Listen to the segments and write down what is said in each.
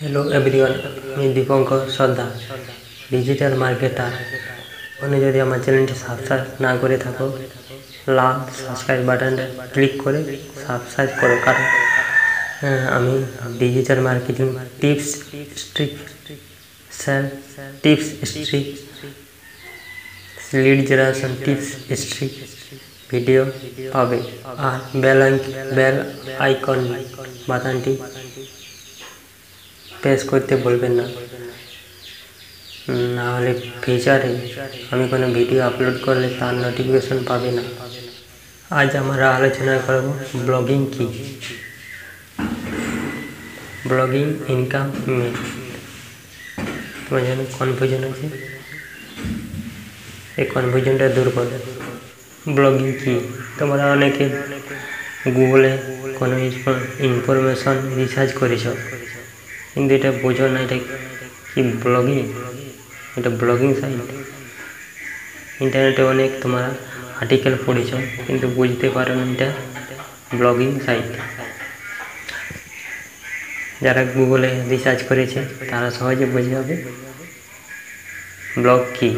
Hello everyone আমি দীপঙ্কর সর্দার digital marketer ওখানে যদি আমার চ্যানেলটি সাবস্ক্রাইব না করে থাকো, লাল সাবস্ক্রাইব বাটনটা ক্লিক করে সাবস্ক্রাইব করো, কারণ আমি digital marketing tips trick sir tips trick lead generation tips trick video পাবে আর বেল বেল আইকন বাটনটি প্রেস করতে বলবেন না। না হলে ফিচারে আমি কোনো ভিডিও আপলোড করলে তার নোটিফিকেশন পাবে না। আজ আমরা আলোচনা করব ব্লগিং কি? ব্লগিং ইনকাম মেথ তোমার জন্য কনফিউশন আছে? এই কনফিউশনটা দূর করবে ব্লগিং কি? তোমরা অনেকে গুগলে কোনো ইনফরমেশন রিসার্চ করেছ। কিন্তু এটা বোঝো না, এটা কি ব্লগিং এটা ব্লগিং সাইট ইন্টারনেটে অনেক তোমরা আর্টিকেল পড়েছ, কিন্তু বুঝতে পারো না এটা ব্লগিং সাইট যারা গুগলে রিসার্চ করেছে, তারা সহজে বুঝে যাবে ব্লগ কি।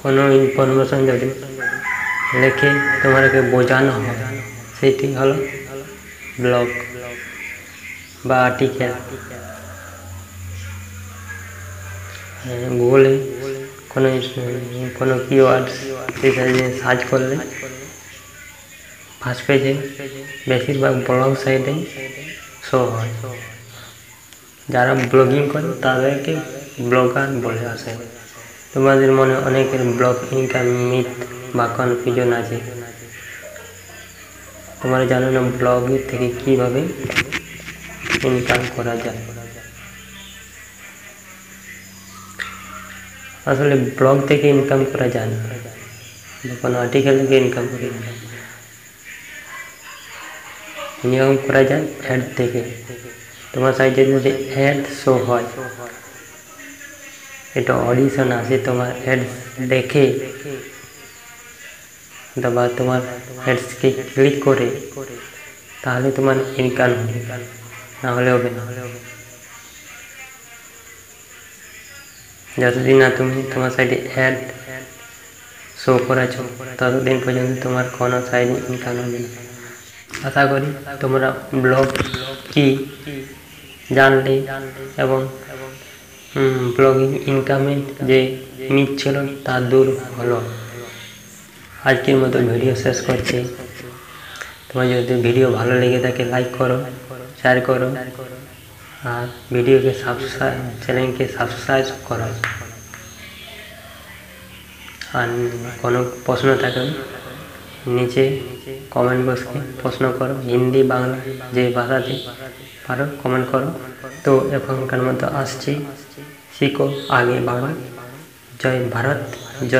কোনো ইনফরমেশন যদি লেখে তোমাকে বোঝানো হয়, সেটি হলো ব্লগ বা আর্টিকেল গুগলে কোনো কোনো কিওয়ার্ড সার্চ করলে ফার্স্ট পেজে বেশিরভাগ ব্লগ সাইটে শো হয়। যারা ব্লগিং করে, তাদেরকে ব্লগার বলে আসে। তোমাদের মনে অনেকের ব্লগ ইনকাম মিথ বা কনফিউশন আছে। তোমরা জানো না ব্লগের থেকে কীভাবে ইনকাম করা যায় আসলে ব্লগ থেকে ইনকাম করা যায় না বা কোনো আর্টিকেল থেকে ইনকাম করা যায় ইনকাম করা যায় অ্যাড থেকে তোমার সাইডে যদি অ্যাড শো হয় এটা অডিশন আসে তোমার অ্যাড দেখে বা তোমার অ্যাডসকে ক্লিক করে তাহলে তোমার ইনকাম হবে না হলে হবে না। যতদিন না তুমি তোমার সাইডে অ্যাড শো করাছ, ততদিন পর্যন্ত তোমার কোনো সাইডে ইনকাম হবে না। আশা করি তোমরা ব্লগ কি জানলে এবং ব্লগিং ইনকামে যে মিট ছিল তা দূর হলো। আজকের মতো ভিডিও শেষ করছি। তোমার যদি ভিডিও ভালো লেগে থাকে লাইক করো শেয়ার করো, আর ভিডিওকে সাবস্ক্রাইব চ্যানেলকে সাবস্ক্রাইব করো। আর কোনো প্রশ্ন থাকলে নিচে কমেন্ট বক্সকে প্রশ্ন করো, হিন্দি, বাংলা যে ভাষাতে পারো কমেন্ট করো। তো এখনকার মতো আসছি। শিখো, আগে বাড়ো। জয় ভারত, জয়